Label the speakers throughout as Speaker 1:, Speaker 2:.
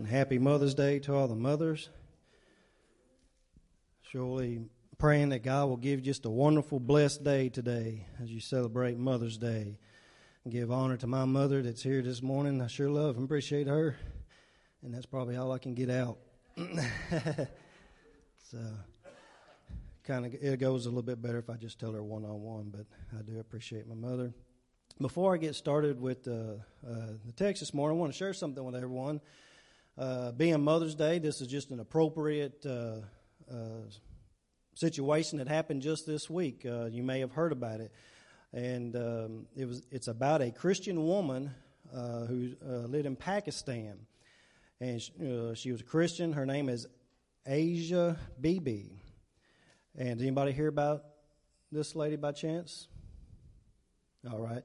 Speaker 1: And happy Mother's Day to all the mothers. Surely praying that God will give just a wonderful, blessed day today as you celebrate Mother's Day. And give honor to my mother that's here this morning. I sure love and appreciate her. And that's probably all I can get out. so, kind of, it goes a little bit better if I just tell her one on one, but I do appreciate my mother. Before I get started with uh, uh, the text this morning, I want to share something with everyone. Uh, being Mother's Day, this is just an appropriate uh, uh, situation that happened just this week. Uh, you may have heard about it, and um, it was it's about a Christian woman uh, who uh, lived in Pakistan, and she, she, was a Christian. Her name is Asia Bibi. And anybody hear about this lady by chance? All right.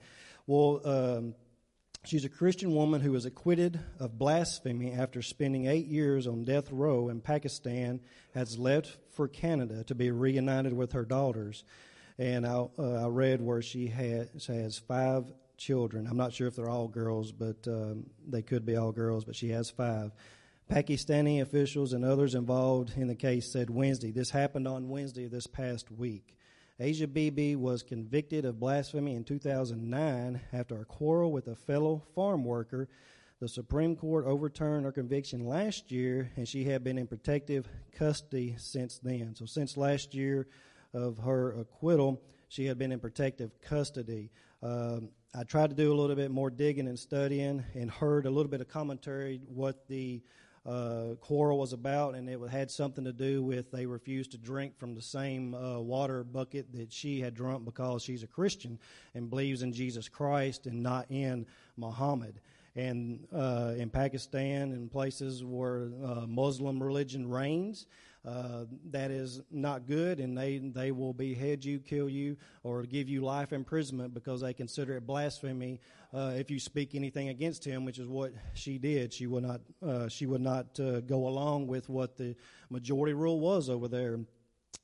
Speaker 1: Well, um, She's a Christian woman who was acquitted of blasphemy after spending eight years on death row in Pakistan, has left for Canada to be reunited with her daughters. And I, uh, I read where she has, has five children. I'm not sure if they're all girls, but um, they could be all girls, but she has five. Pakistani officials and others involved in the case said Wednesday. This happened on Wednesday this past week. Asia Bibi was convicted of blasphemy in 2009 after a quarrel with a fellow farm worker. The Supreme Court overturned her conviction last year, and she had been in protective custody since then. So, since last year of her acquittal, she had been in protective custody. Um, I tried to do a little bit more digging and studying and heard a little bit of commentary what the uh, quarrel was about, and it had something to do with they refused to drink from the same uh, water bucket that she had drunk because she's a Christian and believes in Jesus Christ and not in Muhammad. And uh, in Pakistan and places where uh, Muslim religion reigns, uh, that is not good, and they they will behead you, kill you, or give you life imprisonment because they consider it blasphemy uh, if you speak anything against him, which is what she did. She would not uh, she would not uh, go along with what the majority rule was over there.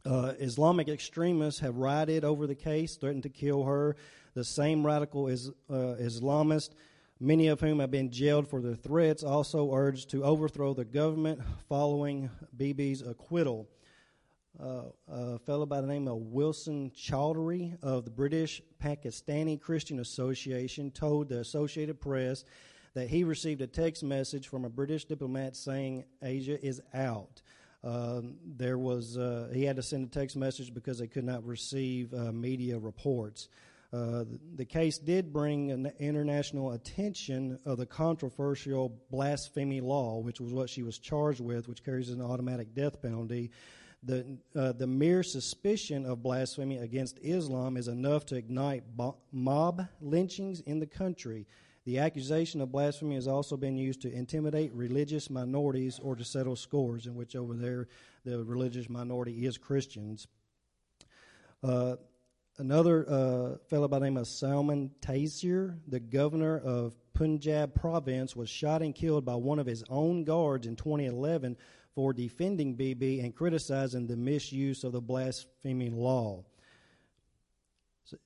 Speaker 1: Uh, Islamic extremists have rioted over the case, threatened to kill her. The same radical is, Islamists many of whom have been jailed for their threats, also urged to overthrow the government following Bibi's acquittal. Uh, a fellow by the name of Wilson Chowdhury of the British Pakistani Christian Association told the Associated Press that he received a text message from a British diplomat saying Asia is out. Um, there was uh, he had to send a text message because they could not receive uh, media reports. Uh, the case did bring an international attention of the controversial blasphemy law, which was what she was charged with, which carries an automatic death penalty. The, uh, the mere suspicion of blasphemy against Islam is enough to ignite mob lynchings in the country. The accusation of blasphemy has also been used to intimidate religious minorities or to settle scores, in which over there the religious minority is Christians. Uh, Another uh, fellow by the name of Salman Taseer, the governor of Punjab province, was shot and killed by one of his own guards in 2011 for defending Bibi and criticizing the misuse of the blasphemy law.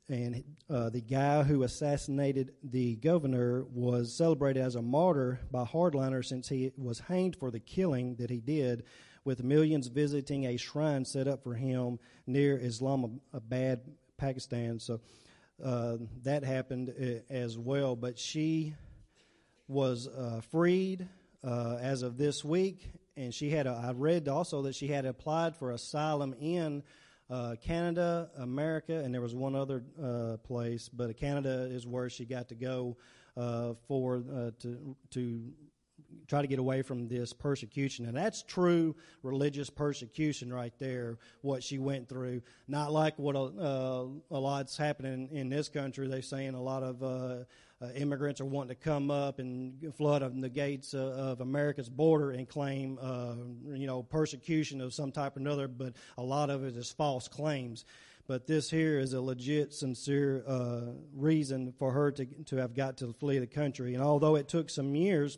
Speaker 1: And uh, the guy who assassinated the governor was celebrated as a martyr by hardliners since he was hanged for the killing that he did, with millions visiting a shrine set up for him near Islamabad, Pakistan. So uh, that happened uh, as well. But she was uh, freed uh, as of this week, and she had. A, I read also that she had applied for asylum in. Uh, Canada, America, and there was one other uh, place, but Canada is where she got to go for to to try to get away from this persecution. And that's true religious persecution right there, what she went through. Not like what a, uh, a lot's happening in this country. They're saying a lot of uh, uh, immigrants are wanting to come up and flood of the gates uh, of America's border and claim, uh, you know, persecution of some type or another, but a lot of it is false claims but this here is a legit, sincere uh, reason for her to to have got to flee the country. And although it took some years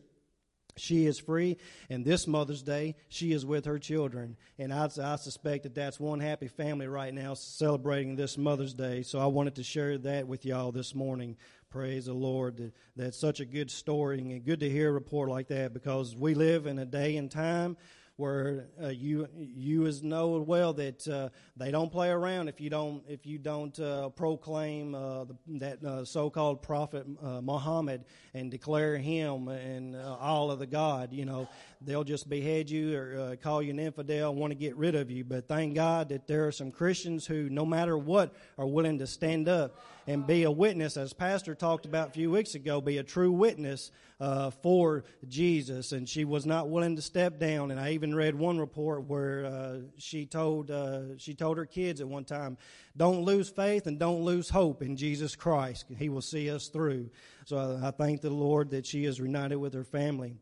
Speaker 1: she is free, and this Mother's Day, she is with her children. And I, I, suspect that that's one happy family right now celebrating this Mother's Day. So I wanted to share that with y'all this morning. Praise the Lord. That, That's such a good story, and good to hear a report like that because we live in a day and time where uh, you you as know well that uh, they don't play around if you don't if you don't uh, proclaim uh, the, that uh, so-called prophet uh, Muhammad and declare him and all of the God. You know they'll just behead you or call you an infidel, and want to get rid of you. But thank God that there are some Christians who, no matter what, are willing to stand up and be a witness, as Pastor talked about a few weeks ago, be a true witness uh, for Jesus, and she was not willing to step down. And I even read one report where uh, she told uh, she told her kids at one time, "Don't lose faith and don't lose hope in Jesus Christ. He will see us through." So I thank the Lord that she is reunited with her family.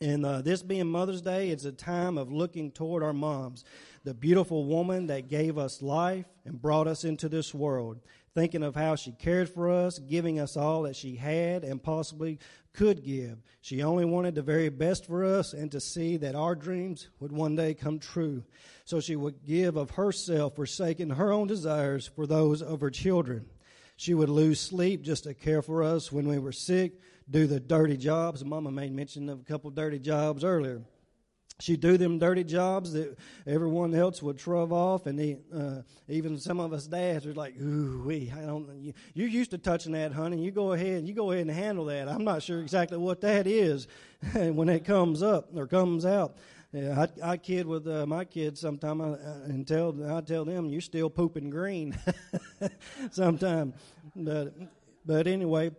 Speaker 1: And uh, this being Mother's Day, it's a time of looking toward our moms, the beautiful woman that gave us life and brought us into this world thinking of how she cared for us, giving us all that she had and possibly could give. She only wanted the very best for us and to see that our dreams would one day come true. So she would give of herself, forsaking her own desires for those of her children. She would lose sleep just to care for us when we were sick, do the dirty jobs. Mama made mention of a couple dirty jobs earlier she'd do them dirty jobs that everyone else would shrug off, and he, uh, even some of us dads were like, "Ooh, we, I don't, you, you're used to touching that, honey. You go ahead, you go ahead and handle that. I'm not sure exactly what that is when it comes up or comes out." Yeah, I, I kid with uh, my kids sometimes, and tell I tell them you're still pooping green sometime, but but anyway,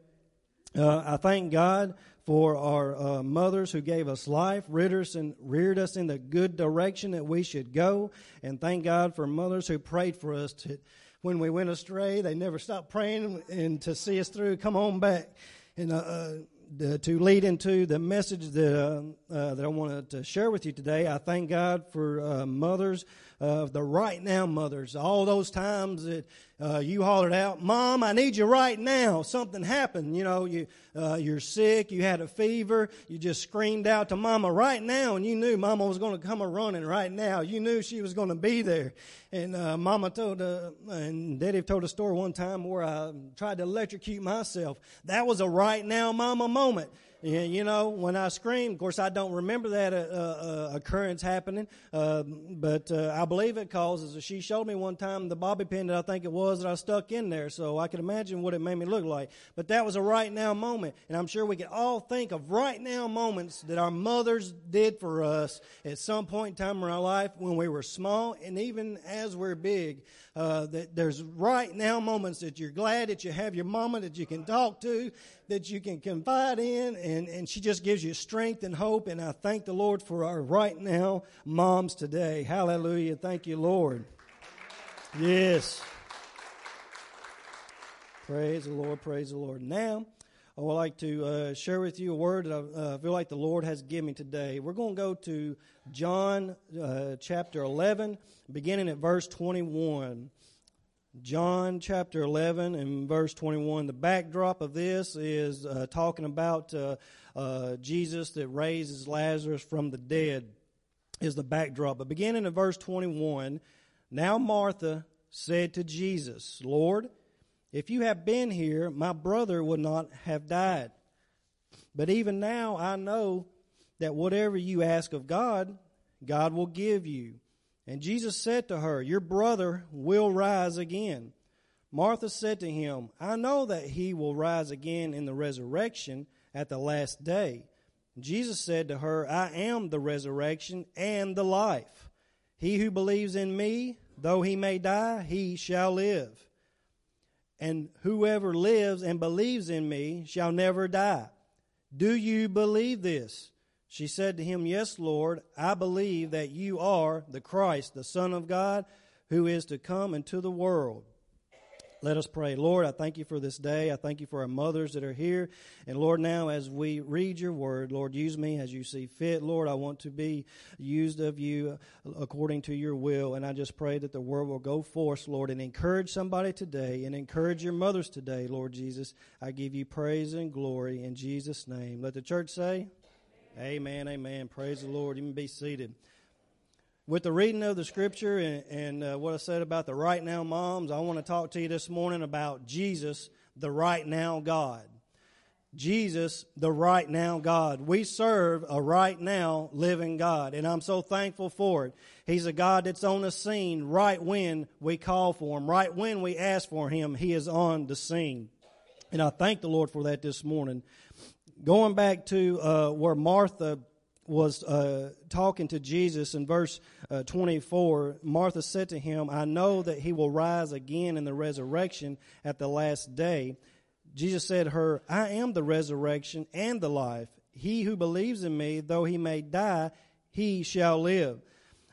Speaker 1: uh, I thank God for our uh, mothers who gave us life, and reared us in the good direction that we should go. And thank God for mothers who prayed for us to, when we went astray. They never stopped praying and to see us through. Come on back. And uh, uh to lead into the message that uh, uh, that I wanted to share with you today, I thank God for mothers of the right now mothers. All those times that uh, you hollered out, "Mom, I need you right now." Something happened. You know, you uh, you're sick. You had a fever. You just screamed out to Mama right now, and you knew Mama was going to come a running right now. You knew she was going to be there. And uh, Mama told, uh, and Daddy told a story one time where I tried to electrocute myself. That was a right now Mama moment. You know, when I screamed, of course, I don't remember that uh, uh, occurrence happening, uh, but I believe it causes. She showed me one time the bobby pin that I think it was that I stuck in there, so I can imagine what it made me look like. But that was a right now moment, and I'm sure we can all think of right now moments that our mothers did for us at some point in time in our life when we were small, and even as we're big. Uh, that there's right now moments that you're glad that you have your mama that you can talk to, that you can confide in, and, and she just gives you strength and hope. And I thank the Lord for our right now moms today. Hallelujah. Thank you, Lord. Yes. Praise the Lord. Praise the Lord. Now, I would like to uh, share with you a word that I uh, feel like the Lord has given me today. We're going to go to John uh, chapter 11, beginning at verse 21. John chapter 11 and verse 21. The backdrop of this is uh, talking about uh, uh, Jesus that raises Lazarus from the dead, is the backdrop. But beginning in verse 21, now Martha said to Jesus, Lord, if you had been here, my brother would not have died. But even now I know that whatever you ask of God, God will give you. And Jesus said to her, Your brother will rise again. Martha said to him, I know that he will rise again in the resurrection at the last day. Jesus said to her, I am the resurrection and the life. He who believes in me, though he may die, he shall live and whoever lives and believes in me shall never die. Do you believe this? She said to him, Yes, Lord, I believe that you are the Christ, the Son of God, who is to come into the world. Let us pray. Lord, I thank you for this day. I thank you for our mothers that are here. And Lord, now as we read your word, Lord, use me as you see fit. Lord, I want to be used of you according to your will. And I just pray that the word will go forth, Lord, and encourage somebody today and encourage your mothers today, Lord Jesus. I give you praise and glory in Jesus' name. Let the church say, Amen, amen. Praise the Lord. You can be seated. With the reading of the scripture and, and uh, what I said about the right now moms, I want to talk to you this morning about Jesus, the right now God. Jesus, the right now God. We serve a right now living God, and I'm so thankful for it. He's a God that's on the scene right when we call for Him, right when we ask for Him, He is on the scene. And I thank the Lord for that this morning. Going back to uh, where Martha was uh, talking to Jesus in verse uh, 24, Martha said to him, I know that he will rise again in the resurrection at the last day. Jesus said to her, I am the resurrection and the life. He who believes in me, though he may die, he shall live.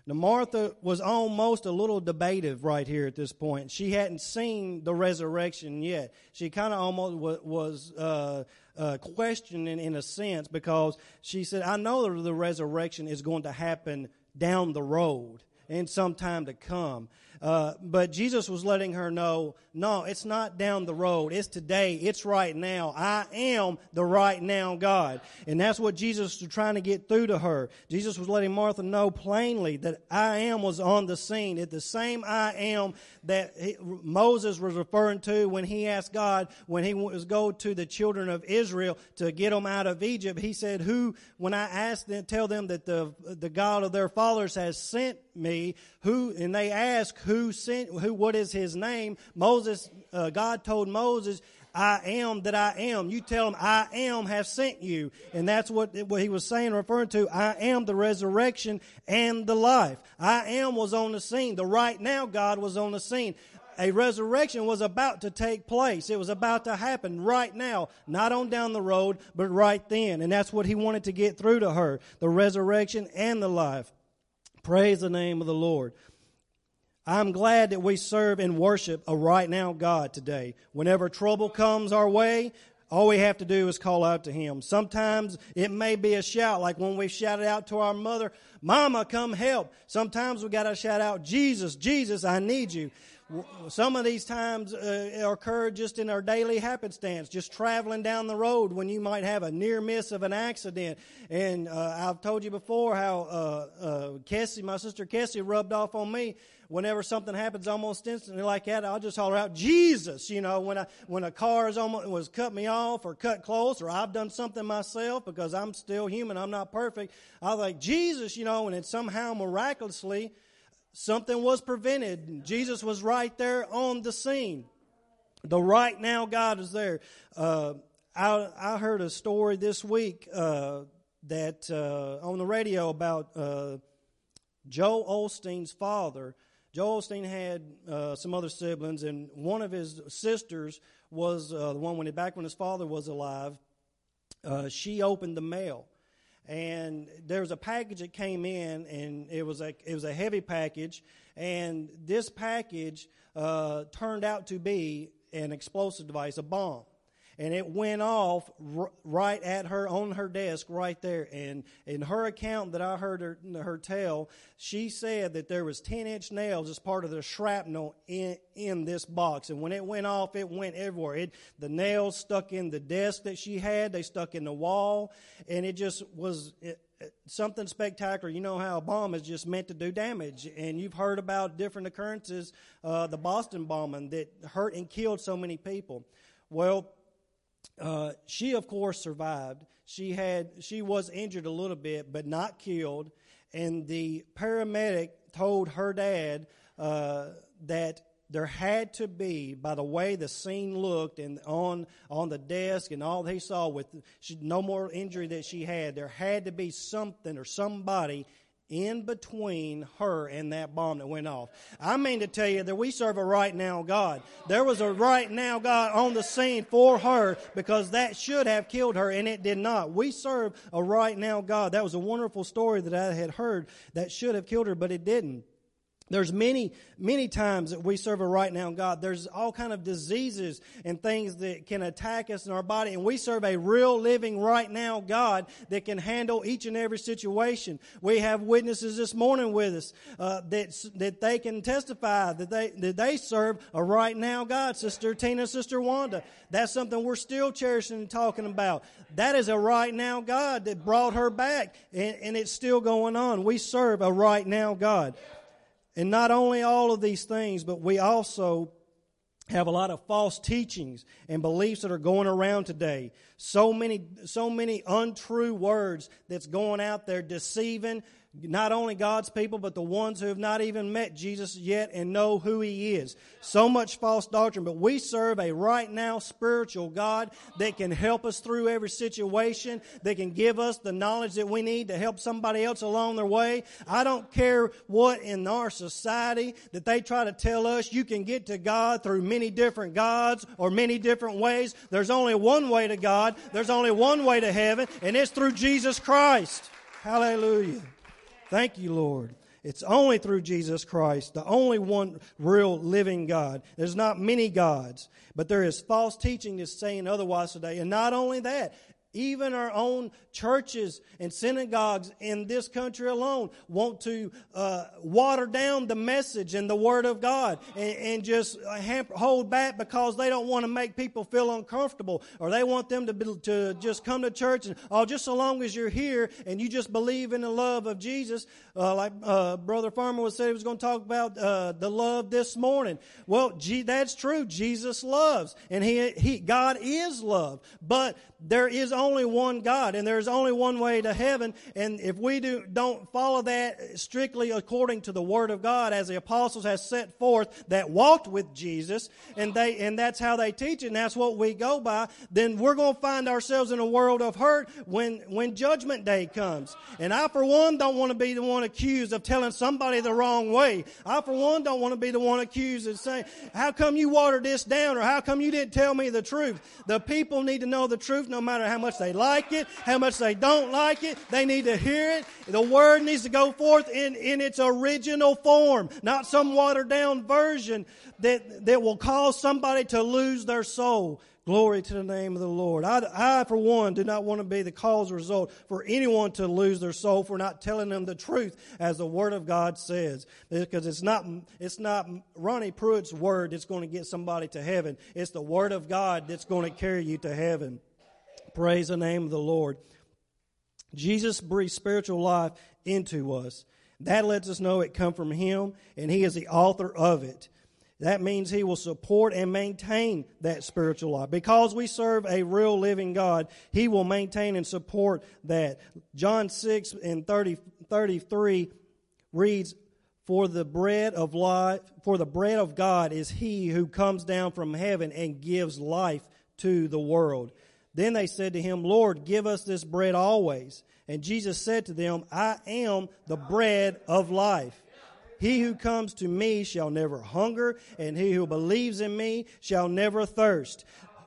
Speaker 1: Now, Martha was almost a little debative right here at this point. She hadn't seen the resurrection yet. She kind of almost was uh, uh, questioning in a sense because she said, I know that the resurrection is going to happen down the road in some time to come. Uh, but Jesus was letting her know, no, it's not down the road. It's today. It's right now. I am the right now God. And that's what Jesus was trying to get through to her. Jesus was letting Martha know plainly that I am was on the scene. It's the same I am that he, Moses was referring to when he asked God, when he was go to the children of Israel to get them out of Egypt. He said, who, when I asked them, tell them that the, the God of their fathers has sent me, who, and they ask, who sent, who, what is his name? Moses, uh, God told Moses, I am that I am. You tell him, I am have sent you. And that's what, what he was saying, referring to. I am the resurrection and the life. I am was on the scene. The right now God was on the scene. A resurrection was about to take place. It was about to happen right now, not on down the road, but right then. And that's what he wanted to get through to her. The resurrection and the life. Praise the name of the Lord. I'm glad that we serve and worship a right now God today. Whenever trouble comes our way, all we have to do is call out to Him. Sometimes it may be a shout, like when we shouted out to our mother, Mama, come help. Sometimes we got to shout out, Jesus, Jesus, I need you. Some of these times uh, occur just in our daily happenstance, just traveling down the road when you might have a near miss of an accident. And uh, I've told you before how uh, uh, Kessie, my sister Kessie, rubbed off on me whenever something happens almost instantly like that, I'll just holler out, Jesus, you know, when I, when a car is almost, was cut me off or cut close or I've done something myself because I'm still human, I'm not perfect. I'll like, Jesus, you know, and it somehow miraculously, something was prevented. Jesus was right there on the scene. The right now God is there. Uh, I, I heard a story this week, uh, that, uh, on the radio about, uh, Joel Osteen's father Joel Osteen had uh, some other siblings, and one of his sisters was uh, the one when back when his father was alive. Uh, she opened the mail, and there was a package that came in, and it was a it was a heavy package, and this package uh, turned out to be an explosive device, a bomb and it went off r- right at her on her desk right there. And in her account that I heard her, her tell, she said that there was 10 inch nails as part of the shrapnel in, in this box. And when it went off, it went everywhere. It, the nails stuck in the desk that she had, they stuck in the wall, and it just was, it, something spectacular. You know how a bomb is just meant to do damage, and you've heard about different occurrences, uh, the Boston bombing that hurt and killed so many people. Well, uh, she, of course, survived. She had she was injured a little bit, but not killed. And the paramedic told her dad uh, that there had to be, by the way the scene looked and on on the desk and all they saw with she, no more injury that she had, there had to be something or somebody in between her and that bomb that went off. I mean to tell you that we serve a right now God. There was a right now God on the scene for her because that should have killed her and it did not. We serve a right now God. That was a wonderful story that I had heard that should have killed her, but it didn't. There's many many times that we serve a right now god. There's all kind of diseases and things that can attack us in our body and we serve a real living right now god that can handle each and every situation. We have witnesses this morning with us uh, that that they can testify that they that they serve a right now god sister tina sister wanda. That's something we're still cherishing and talking about. That is a right now god that brought her back and, and it's still going on. We serve a right now god and not only all of these things, but we also have a lot of false teachings and beliefs that are going around today. So many, so many untrue words that's going out there deceiving, not only God's people, but the ones who have not even met Jesus yet and know who He is. So much false doctrine, but we serve a right now spiritual God that can help us through every situation, that can give us the knowledge that we need to help somebody else along their way. I don't care what in our society that they try to tell us you can get to God through many different gods or many different ways. There's only one way to God. There's only one way to heaven, and it's through Jesus Christ. Hallelujah. Thank you, Lord. It's only through Jesus Christ, the only one real living God. There's not many gods, but there is false teaching that's saying otherwise today. And not only that, even our own churches and synagogues in this country alone want to uh, water down the message and the Word of God and, and just hold back because they don't want to make people feel uncomfortable or they want them to, be, to just come to church and, oh, just so long as you're here and you just believe in the love of Jesus, uh, like uh, Brother Farmer was said he was going to talk about uh, the love this morning. Well, gee, that's true. Jesus loves and he, he, God is love, but there is only one God and there's only one way to heaven. And if we do, don't follow that strictly according to the Word of God as the apostles has set forth that walked with Jesus and they, and that's how they teach it and that's what we go by, then we're going to find ourselves in a world of hurt when, when judgment day comes. And I, for one, don't want to be the one accused of telling somebody the wrong way. I, for one, don't want to be the one accused of saying, how come you watered this down or how come you didn't tell me the truth? The people need to know the truth no matter how much they like it, how much they don't like it. They need to hear it. The word needs to go forth in, in its original form, not some watered down version that, that will cause somebody to lose their soul. Glory to the name of the Lord. I, I, for one, do not want to be the cause or result for anyone to lose their soul for not telling them the truth as the Word of God says. Because it's not, it's not Ronnie Pruitt's word that's going to get somebody to heaven. It's the Word of God that's going to carry you to heaven. Praise the name of the Lord. Jesus breathed spiritual life into us. That lets us know it come from Him, and He is the author of it. That means He will support and maintain that spiritual life. Because we serve a real living God, He will maintain and support that. John 6 and 30, 33 reads, For the bread of life, for the bread of God is He who comes down from heaven and gives life to the world. Then they said to him, Lord, give us this bread always. And Jesus said to them, I am the bread of life. He who comes to me shall never hunger, and he who believes in me shall never thirst.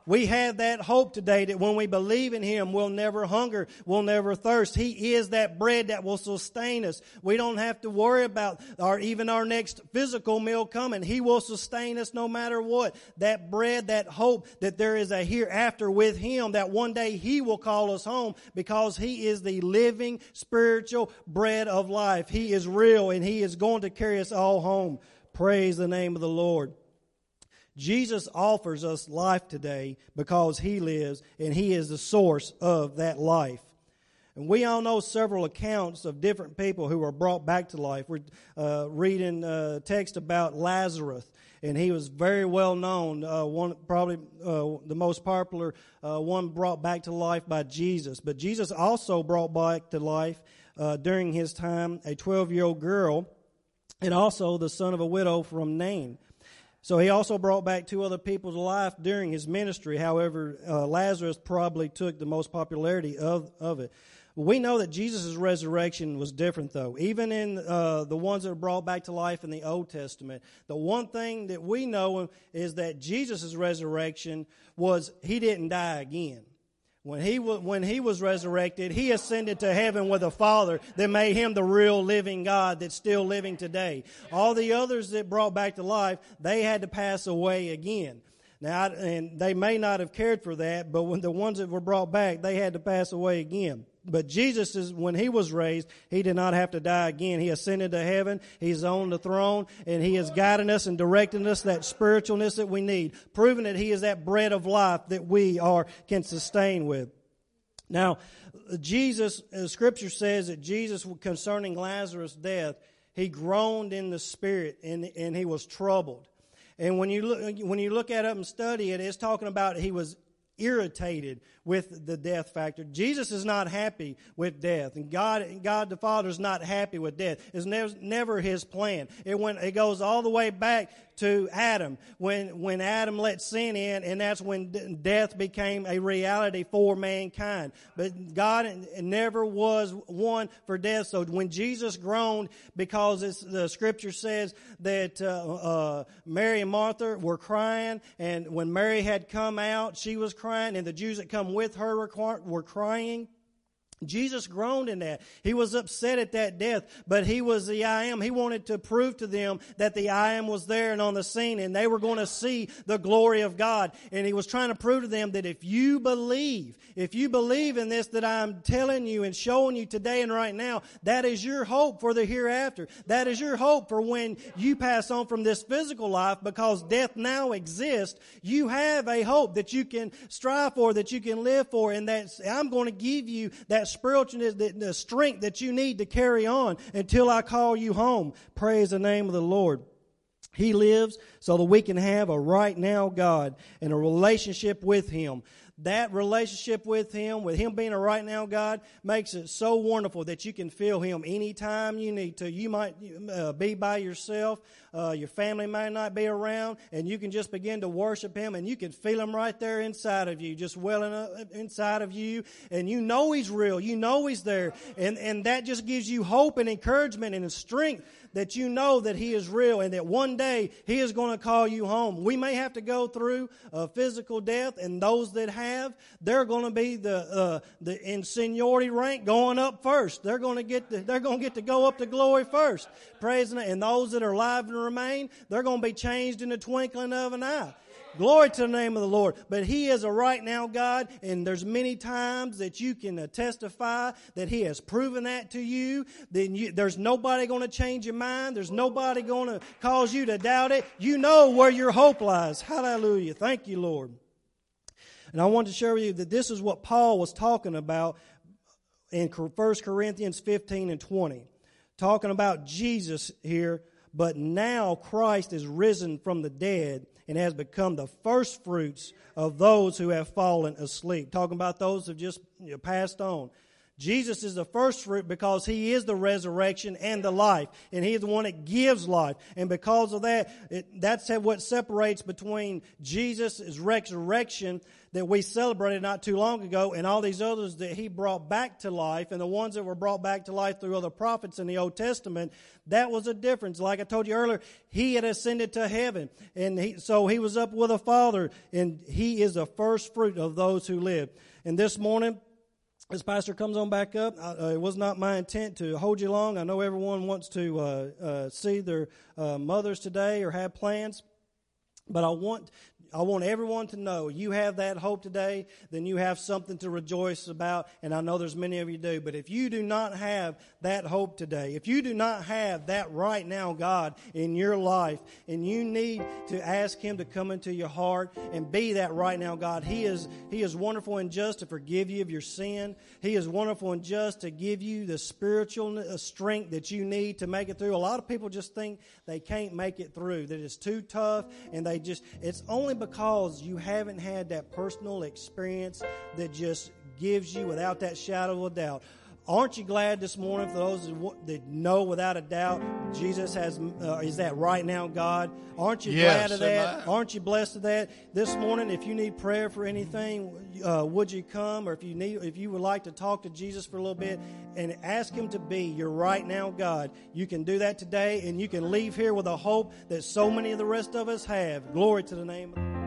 Speaker 1: We have that hope today that when we believe in Him, we'll never hunger, we'll never thirst. He is that bread that will sustain us. We don't have to worry about our, even our next physical meal coming. He will sustain us no matter what. That bread, that hope that there is a hereafter with Him, that one day He will call us home because He is the living spiritual bread of life. He is real and He is going to carry us all home. Praise the name of the Lord. Jesus offers us life today because He lives and He is the source of that life. And we all know several accounts of different people who were brought back to life. We're uh, reading a text about Lazarus, and he was very well known. Uh, one probably uh, the most popular uh, one brought back to life by Jesus. But Jesus also brought back to life uh, during his time a 12 year old girl, and also the son of a widow from Nain. So he also brought back two other people's life during his ministry. However, uh, Lazarus probably took the most popularity of, of it. We know that Jesus' resurrection was different, though. Even in uh, the ones that are brought back to life in the Old Testament, the one thing that we know is that Jesus' resurrection was he didn't die again. When he, when he was resurrected, he ascended to heaven with the Father that made him the real living God that's still living today. All the others that brought back to life, they had to pass away again. Now, and they may not have cared for that, but when the ones that were brought back, they had to pass away again. But Jesus is, when he was raised, he did not have to die again. He ascended to heaven. He's on the throne and he is guiding us and directing us that spiritualness that we need, proving that he is that bread of life that we are, can sustain with. Now, Jesus, scripture says that Jesus, concerning Lazarus' death, he groaned in the spirit and, and he was troubled. And when you look, when you look at it and study it, it's talking about he was irritated with the death factor. Jesus is not happy with death, and God, God the Father is not happy with death. It's never, never His plan. It went, it goes all the way back to Adam when when Adam let sin in, and that's when death became a reality for mankind. But God never was one for death. So when Jesus groaned, because the Scripture says that uh, uh, Mary and Martha were crying, and when Mary had come out, she was crying, and the Jews that come with her were, crying. Jesus groaned in that. He was upset at that death, but he was the I am. He wanted to prove to them that the I am was there and on the scene and they were going to see the glory of God. And he was trying to prove to them that if you believe, if you believe in this that I'm telling you and showing you today and right now, that is your hope for the hereafter. That is your hope for when you pass on from this physical life because death now exists. You have a hope that you can strive for, that you can live for, and that I'm going to give you that spiritualness, the, the strength that you need to carry on until I call you home. Praise the name of the Lord. He lives so that we can have a right now God and a relationship with Him that relationship with Him, with Him being a right now God, makes it so wonderful that you can feel Him anytime you need to. You might uh, be by yourself, uh, your family might not be around, and you can just begin to worship Him, and you can feel Him right there inside of you, just welling up inside of you, and you know He's real, you know He's there, and, and that just gives you hope and encouragement and strength that you know that He is real and that one day He is going to call you home. We may have to go through a physical death, and those that have, they're going to be the uh, the in seniority rank going up first. They're going to get the, they're going to get to go up to glory first. Praise and those that are alive and remain, they're going to be changed in the twinkling of an eye. Glory to the name of the Lord. But He is a right now God, and there's many times that you can uh, testify that He has proven that to you. Then you, there's nobody going to change your mind. There's nobody going to cause you to doubt it. You know where your hope lies. Hallelujah. Thank you, Lord. And I want to share with you that this is what Paul was talking about in 1 Corinthians 15 and 20. Talking about Jesus here, but now Christ is risen from the dead and has become the first fruits of those who have fallen asleep. Talking about those who have just passed on. Jesus is the first fruit because he is the resurrection and the life, and he is the one that gives life. And because of that, it, that's what separates between Jesus' resurrection that we celebrated not too long ago and all these others that he brought back to life and the ones that were brought back to life through other prophets in the Old Testament, that was a difference. Like I told you earlier, he had ascended to heaven and he, so he was up with the Father and he is the first fruit of those who live. And this morning, as Pastor comes on back up, uh, it was not my intent to hold you long. I know everyone wants to uh, uh, see their uh, mothers today or have plans, but I want I want everyone to know you have that hope today, then you have something to rejoice about, and I know there's many of you do. But if you do not have that hope today, if you do not have that right now God in your life, and you need to ask Him to come into your heart and be that right now God, He is He is wonderful and just to forgive you of your sin. He is wonderful and just to give you the spiritual uh, strength that you need to make it through. A lot of people just think they can't make it through, that it's too tough, and they just it's only because you haven't had that personal experience that just gives you, without that shadow of a doubt, Aren't you glad this morning for those that know without a doubt Jesus has uh, is that right now God? Aren't you yes, glad of that? Aren't you blessed of that? This morning, if you need prayer for anything, uh, would you come? Or if you need, if you would like to talk to Jesus for a little bit and ask Him to be your right now God, you can do that today, and you can leave here with a hope that so many of the rest of us have. Glory to the name. of